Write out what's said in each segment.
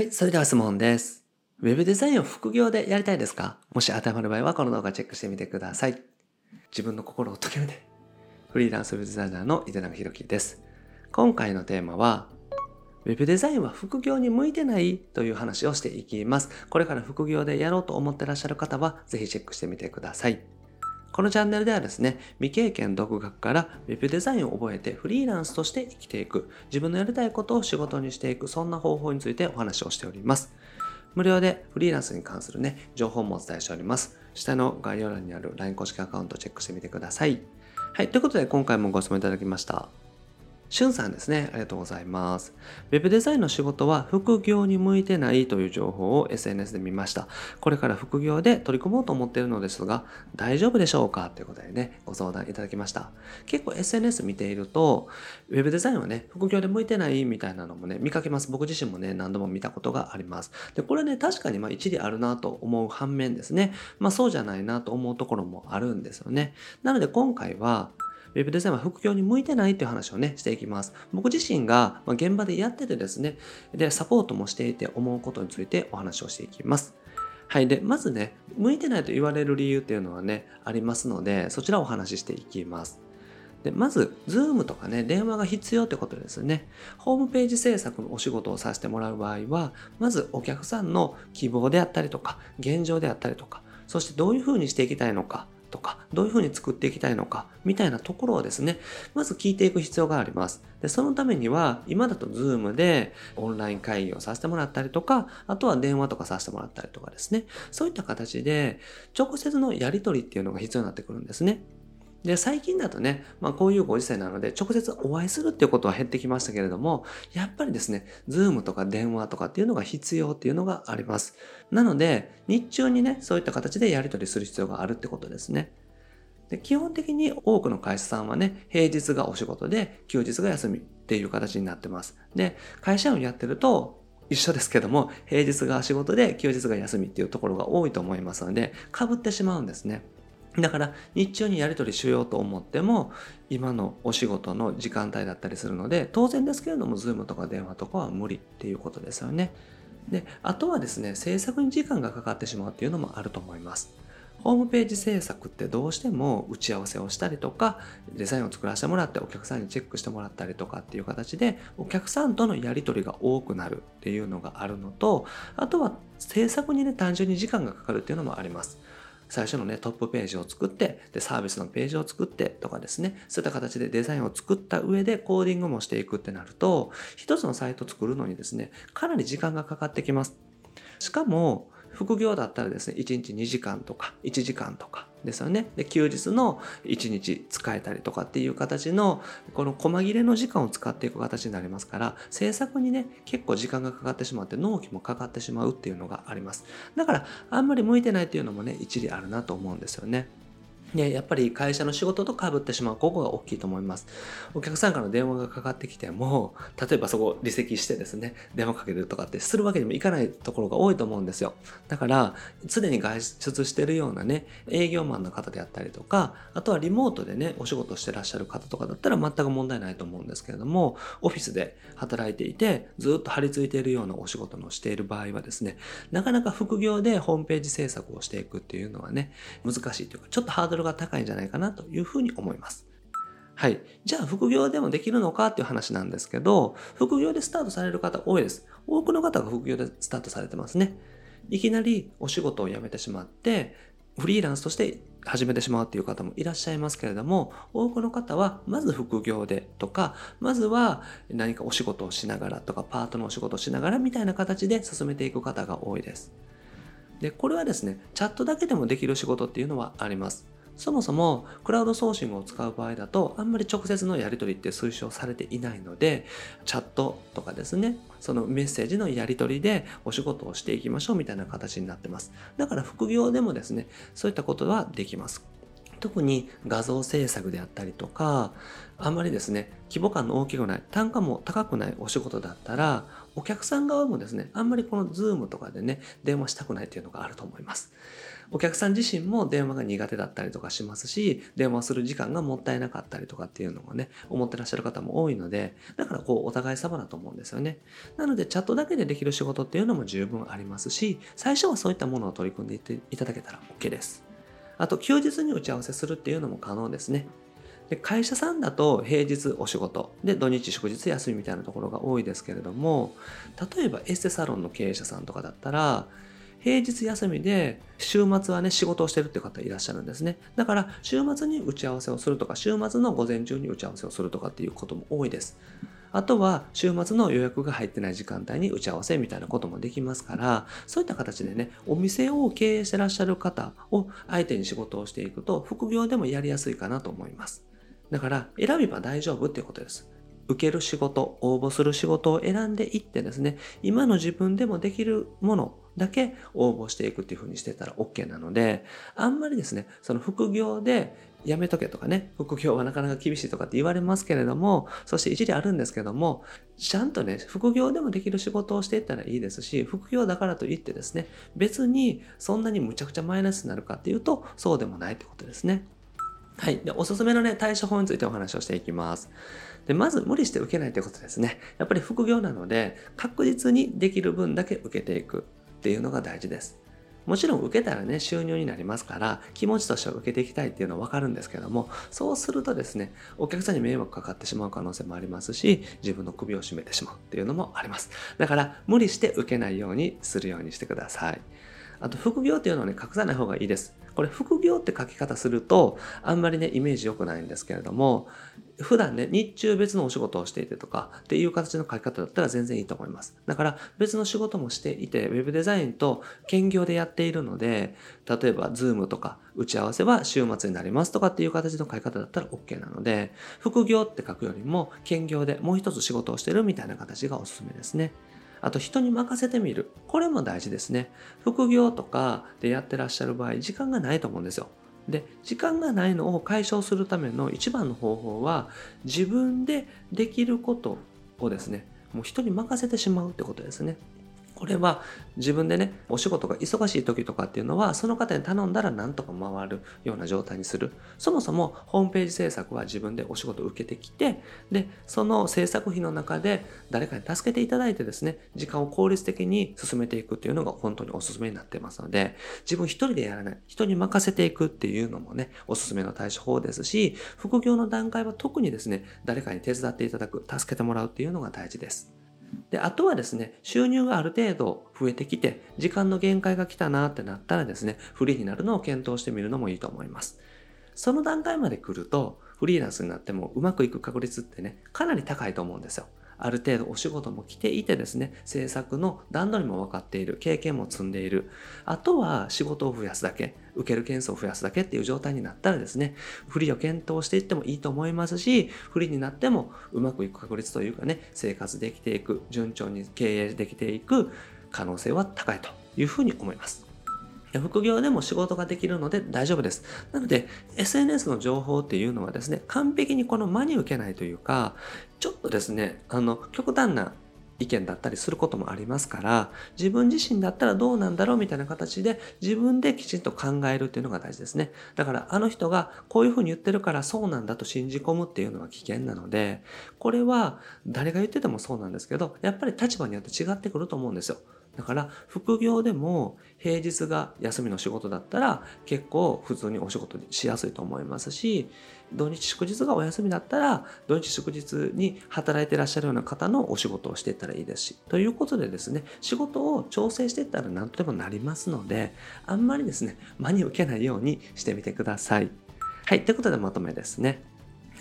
はい、それでは質問です。ウェブデザインを副業でやりたいですか？もし当てはまる場合はこの動画チェックしてみてください。自分の心を解けるね。フリーランスウェブデザイナーの井手永宏樹です。今回のテーマは、ウェブデザインは副業に向いてないという話をしていきます。これから副業でやろうと思ってらっしゃる方は、ぜひチェックしてみてください。このチャンネルではですね、未経験独学から Web デザインを覚えてフリーランスとして生きていく、自分のやりたいことを仕事にしていく、そんな方法についてお話をしております。無料でフリーランスに関するね、情報もお伝えしております。下の概要欄にある LINE 公式アカウントチェックしてみてください。はい、ということで今回もご質問いただきました。しゅんさんですね。ありがとうございます。ウェブデザインの仕事は副業に向いてないという情報を SNS で見ました。これから副業で取り組もうと思っているのですが、大丈夫でしょうか？ということでね、ご相談いただきました。結構 SNS 見ていると、ウェブデザインはね、副業で向いてないみたいなのもね、見かけます。僕自身もね、何度も見たことがあります。で、これね、確かにまあ一理あるなと思う反面ですね、まあそうじゃないなと思うところもあるんですよね。なので今回は、ウェブデザインは副業に向いてないっていう話をね、していきます。僕自身が現場でやっててですね、で、サポートもしていて思うことについてお話をしていきます。はい。で、まずね、向いてないと言われる理由っていうのはね、ありますので、そちらをお話ししていきます。でまず、Zoom とかね、電話が必要ってことですね。ホームページ制作のお仕事をさせてもらう場合は、まずお客さんの希望であったりとか、現状であったりとか、そしてどういうふうにしていきたいのか、とか、どういうふうに作っていきたいのか、みたいなところをですね、まず聞いていく必要があります。で、そのためには、今だと Zoom でオンライン会議をさせてもらったりとか、あとは電話とかさせてもらったりとかですね、そういった形で、直接のやり取りっていうのが必要になってくるんですね。で、最近だとね、まあこういうご時世なので、直接お会いするっていうことは減ってきましたけれども、やっぱりですね、ズームとか電話とかっていうのが必要っていうのがあります。なので、日中にね、そういった形でやり取りする必要があるってことですね。で基本的に多くの会社さんはね、平日がお仕事で、休日が休みっていう形になってます。で、会社員をやってると、一緒ですけども、平日が仕事で休日が休みっていうところが多いと思いますので、被ってしまうんですね。だから日中にやり取りしようと思っても今のお仕事の時間帯だったりするので当然ですけれども Zoom とか電話とかは無理っていうことですよね。であとはですね制作に時間がかかってしまうっていうのもあると思います。ホームページ制作ってどうしても打ち合わせをしたりとかデザインを作らせてもらってお客さんにチェックしてもらったりとかっていう形でお客さんとのやり取りが多くなるっていうのがあるのとあとは制作にね単純に時間がかかるっていうのもあります。最初のね、トップページを作って、で、サービスのページを作ってとかですね、そういった形でデザインを作った上でコーディングもしていくってなると、一つのサイト作るのにですね、かなり時間がかかってきます。しかも、副業だったらですね、1日2時間とか1時間とかですよね。で、休日の1日使えたりとかっていう形の、この細切れの時間を使っていく形になりますから、制作にね、結構時間がかかってしまって、納期もかかってしまうっていうのがあります。だから、あんまり向いてないっていうのもね、一理あるなと思うんですよね。で、やっぱり会社の仕事と被ってしまう、ここが大きいと思います。お客さんから電話がかかってきても、例えばそこ離席してですね、電話かけるとかってするわけにもいかないところが多いと思うんですよ。だから、常に外出してるようなね、営業マンの方であったりとか、あとはリモートでね、お仕事してらっしゃる方とかだったら全く問題ないと思うんですけれども、オフィスで働いていて、ずっと張り付いているようなお仕事のしている場合はですね、なかなか副業でホームページ制作をしていくっていうのはね、難しいというか、ちょっとハードルルが高いんじゃないかなというふうに思います。はい。じゃあ副業でもできるのかっていう話なんですけど、副業でスタートされる方多いです。多くの方が副業でスタートされてますね。いきなりお仕事を辞めてしまって、フリーランスとして始めてしまうっていう方もいらっしゃいますけれども、多くの方はまず副業でとか、まずは何かお仕事をしながらとか、パートのお仕事をしながらみたいな形で進めていく方が多いです。で、これはですね、チャットだけでもできる仕事っていうのはあります。そもそもクラウドソーシングを使う場合だとあんまり直接のやり取りって推奨されていないのでチャットとかですねそのメッセージのやり取りでお仕事をしていきましょうみたいな形になってますだから副業でもですねそういったことはできます特に画像制作であったりとかあんまりですね規模感の大きくない単価も高くないお仕事だったらお客さん側もですね、あんまりこの Zoom とかでね、電話したくないっていうのがあると思います。お客さん自身も電話が苦手だったりとかしますし、電話する時間がもったいなかったりとかっていうのもね、思ってらっしゃる方も多いので、だからこうお互い様だと思うんですよね。なのでチャットだけでできる仕事っていうのも十分ありますし、最初はそういったものを取り組んでいていただけたら OK です。あと、休日に打ち合わせするっていうのも可能ですね。で会社さんだと平日お仕事で土日祝日休みみたいなところが多いですけれども例えばエステサロンの経営者さんとかだったら平日休みで週末はね仕事をしてるって方いらっしゃるんですね。だから週末に打ち合わせをするとか週末の午前中に打ち合わせをするとかっていうことも多いです。あとは週末の予約が入ってない時間帯に打ち合わせみたいなこともできますからそういった形でねお店を経営してらっしゃる方を相手に仕事をしていくと副業でもやりやすいかなと思います。だから選べば大丈夫っていうことです。受ける仕事、応募する仕事を選んでいってですね、今の自分でもできるものだけ応募していくっていうふうにしてたら OK なので、あんまりですね、その副業でやめとけとかね、副業はなかなか厳しいとかって言われますけれども、そして一理あるんですけども、ちゃんとね、副業でもできる仕事をしていったらいいですし、副業だからといってですね、別にそんなにむちゃくちゃマイナスになるかっていうと、そうでもないってことですね。はい。で、おすすめのね、対処法についてお話をしていきます。で、まず無理して受けないということですね。やっぱり副業なので、確実にできる分だけ受けていくっていうのが大事です。もちろん受けたらね、収入になりますから、気持ちとしては受けていきたいっていうのはわかるんですけども、そうするとですね、お客さんに迷惑かかってしまう可能性もありますし、自分の首を絞めてしまうっていうのもあります。だから、無理して受けないようにするようにしてください。あと、副業っていうのはね、隠さない方がいいです。これ副業って書き方するとあんまりねイメージ良くないんですけれども普段ね日中別のお仕事をしていてとかっていう形の書き方だったら全然いいと思いますだから別の仕事もしていて web デザインと兼業でやっているので例えば Zoom とか打ち合わせは週末になりますとかっていう形の書き方だったら OK なので副業って書くよりも兼業でもう一つ仕事をしてるみたいな形がおすすめですねあと人に任せてみる。これも大事ですね。副業とかでやってらっしゃる場合、時間がないと思うんですよ。で、時間がないのを解消するための一番の方法は、自分でできることをですね、もう人に任せてしまうってことですね。これは自分でね、お仕事が忙しい時とかっていうのは、その方に頼んだらなんとか回るような状態にする。そもそもホームページ制作は自分でお仕事を受けてきて、で、その制作費の中で誰かに助けていただいてですね、時間を効率的に進めていくっていうのが本当におすすめになってますので、自分一人でやらない、人に任せていくっていうのもね、おすすめの対処法ですし、副業の段階は特にですね、誰かに手伝っていただく、助けてもらうっていうのが大事です。で、あとはですね、収入がある程度増えてきて、時間の限界が来たなってなったらですね、フリーになるのを検討してみるのもいいと思います。その段階まで来ると、フリーランスになってもうまくいく確率ってね、かなり高いと思うんですよ。ある程度お仕事も来ていてですね、制作の段取りも分かっている、経験も積んでいる。あとは仕事を増やすだけ、受ける件数を増やすだけっていう状態になったらですね、フリーを検討していってもいいと思いますし、フリーになってもうまくいく確率というかね、生活できていく、順調に経営できていく可能性は高いというふうに思います。副業でも仕事ができるので大丈夫です。なので、SNS の情報っていうのはですね、完璧にこの真に受けないというか、ちょっとですね、あの、極端な意見だったりすることもありますから自分自身だったらどうなんだろうみたいな形で自分できちんと考えるっていうのが大事ですねだからあの人がこういうふうに言ってるからそうなんだと信じ込むっていうのは危険なのでこれは誰が言っててもそうなんですけどやっぱり立場によって違ってくると思うんですよだから副業でも平日が休みの仕事だったら結構普通にお仕事しやすいと思いますし土日祝日がお休みだったら土日祝日に働いてらっしゃるような方のお仕事をしていったらいいですしということでですね仕事を調整していったら何とでもなりますのであんまりですね真に受けないようにしてみてください。はい。ということでまとめですね。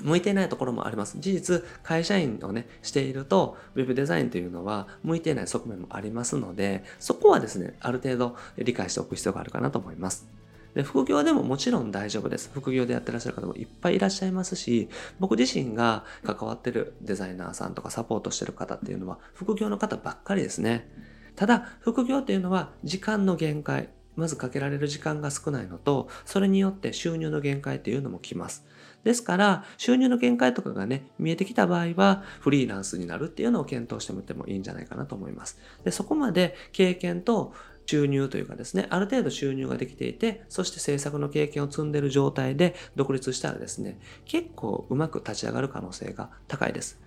向いていないところもあります。事実、会社員をね、していると、ウェブデザインというのは向いていない側面もありますので、そこはですね、ある程度理解しておく必要があるかなと思います。で副業でももちろん大丈夫です。副業でやってらっしゃる方もいっぱいいらっしゃいますし、僕自身が関わってるデザイナーさんとかサポートしてる方っていうのは副業の方ばっかりですね。ただ、副業っていうのは時間の限界、まずかけられる時間が少ないのと、それによって収入の限界っていうのも来ます。ですから、収入の限界とかがね、見えてきた場合は、フリーランスになるっていうのを検討してみてもいいんじゃないかなと思います。で、そこまで経験と収入というかですね、ある程度収入ができていて、そして制作の経験を積んでいる状態で独立したらですね、結構うまく立ち上がる可能性が高いです。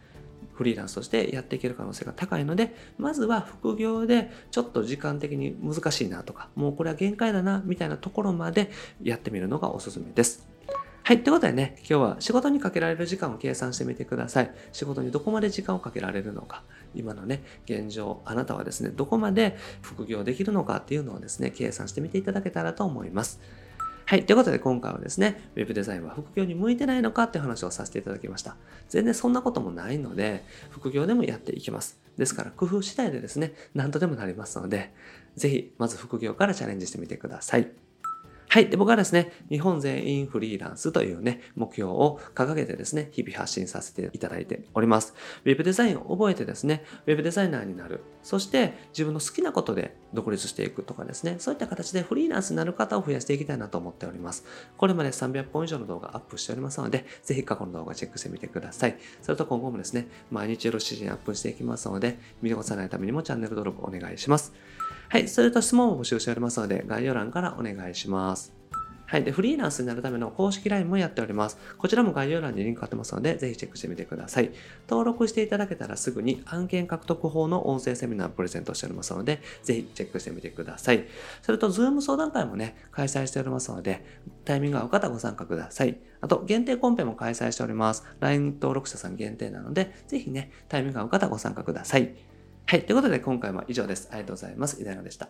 フリーランスとしてやっていける可能性が高いので、まずは副業でちょっと時間的に難しいなとか、もうこれは限界だなみたいなところまでやってみるのがおすすめです。はい。ということでね、今日は仕事にかけられる時間を計算してみてください。仕事にどこまで時間をかけられるのか。今のね、現状、あなたはですね、どこまで副業できるのかっていうのをですね、計算してみていただけたらと思います。はい。ということで今回はですね、Web デザインは副業に向いてないのかって話をさせていただきました。全然そんなこともないので、副業でもやっていきます。ですから工夫次第でですね、何とでもなりますので、ぜひまず副業からチャレンジしてみてください。はい。で、僕はですね、日本全員フリーランスというね、目標を掲げてですね、日々発信させていただいております。ウェブデザインを覚えてですね、ウェブデザイナーになる。そして自分の好きなことで独立していくとかですね、そういった形でフリーランスになる方を増やしていきたいなと思っております。これまで300本以上の動画アップしておりますので、ぜひ過去の動画チェックしてみてください。それと今後もですね、毎日夜7時にアップしていきますので、見逃さないためにもチャンネル登録お願いします。はい。それと質問を募集しておりますので、概要欄からお願いします。はい。で、フリーランスになるための公式 LINE もやっております。こちらも概要欄にリンク貼ってますので、ぜひチェックしてみてください。登録していただけたらすぐに案件獲得法の音声セミナープレゼントしておりますので、ぜひチェックしてみてください。それと、Zoom 相談会もね、開催しておりますので、タイミングが合う方ご参加ください。あと、限定コンペも開催しております。LINE 登録者さん限定なので、ぜひね、タイミングが合う方ご参加ください。はい。ということで、今回は以上です。ありがとうございます。イダヤでした。